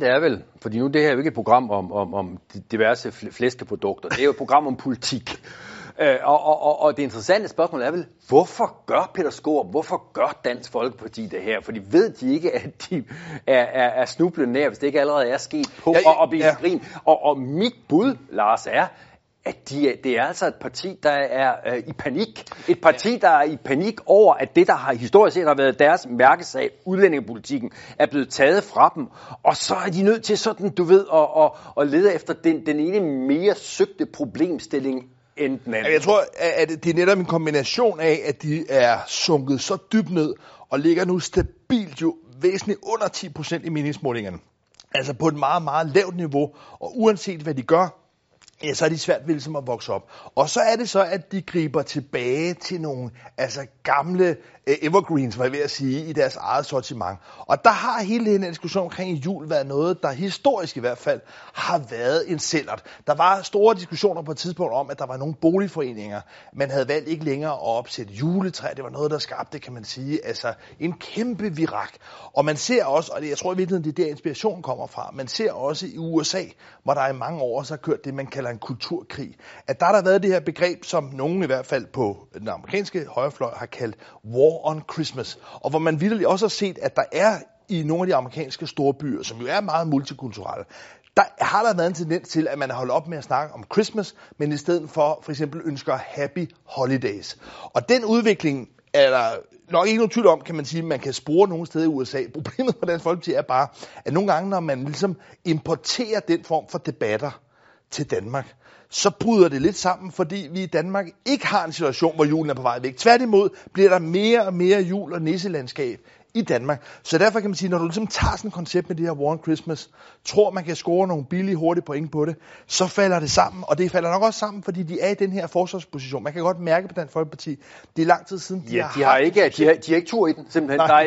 Det er vel, fordi nu det her er jo ikke et program om, om, om diverse flæskeprodukter. Det er jo et program om politik. Øh, og, og, og, og det interessante spørgsmål er vel, hvorfor gør Peter Skårup, hvorfor gør Dansk Folkeparti det her? Fordi ved de ikke, at de er, er, er snublende nær, hvis det ikke allerede er sket på ja, ja, og, blive ja. grin. Og, og mit bud, Lars, er, at de, det er altså et parti, der er øh, i panik. Et parti, der er i panik over, at det, der har historisk set har været deres mærkesag, udlændingepolitikken, er blevet taget fra dem. Og så er de nødt til sådan, du ved, at, at, at lede efter den, den ene mere søgte problemstilling end den anden. Jeg tror, at det er netop en kombination af, at de er sunket så dybt ned, og ligger nu stabilt jo væsentligt under 10% i meningsmålingerne. Altså på et meget, meget lavt niveau, og uanset hvad de gør, ja, så er de svært ved ligesom at vokse op. Og så er det så, at de griber tilbage til nogle altså gamle uh, evergreens, var jeg ved at sige, i deres eget sortiment. Og der har hele den diskussion omkring jul været noget, der historisk i hvert fald har været en sællert. Der var store diskussioner på et tidspunkt om, at der var nogle boligforeninger, man havde valgt ikke længere at opsætte juletræ. Det var noget, der skabte, kan man sige, altså en kæmpe virak. Og man ser også, og jeg tror i virkeligheden, det er der inspiration kommer fra, man ser også i USA, hvor der i mange år så har kørt det, man kalder en kulturkrig. At der har der været det her begreb, som nogen i hvert fald på den amerikanske højrefløj har kaldt War on Christmas. Og hvor man virkelig også har set, at der er i nogle af de amerikanske storbyer, som jo er meget multikulturelle, der har der været en tendens til, at man har holdt op med at snakke om Christmas, men i stedet for for eksempel ønsker Happy Holidays. Og den udvikling er der nok ikke nogen tvivl om, kan man sige, at man kan spore nogle steder i USA. Problemet for Dansk Folkeparti er bare, at nogle gange, når man ligesom importerer den form for debatter til Danmark, så bryder det lidt sammen, fordi vi i Danmark ikke har en situation, hvor julen er på vej væk. Tværtimod bliver der mere og mere jul- og nisselandskab i Danmark. Så derfor kan man sige, når du ligesom tager sådan et koncept med det her War on Christmas, tror man kan score nogle billige, hurtige point på det, så falder det sammen. Og det falder nok også sammen, fordi de er i den her forsvarsposition. Man kan godt mærke på den Folkeparti, det er lang tid siden, de ja, har de har, ikke, de har, de har ikke tur i den, simpelthen. Nej. Der er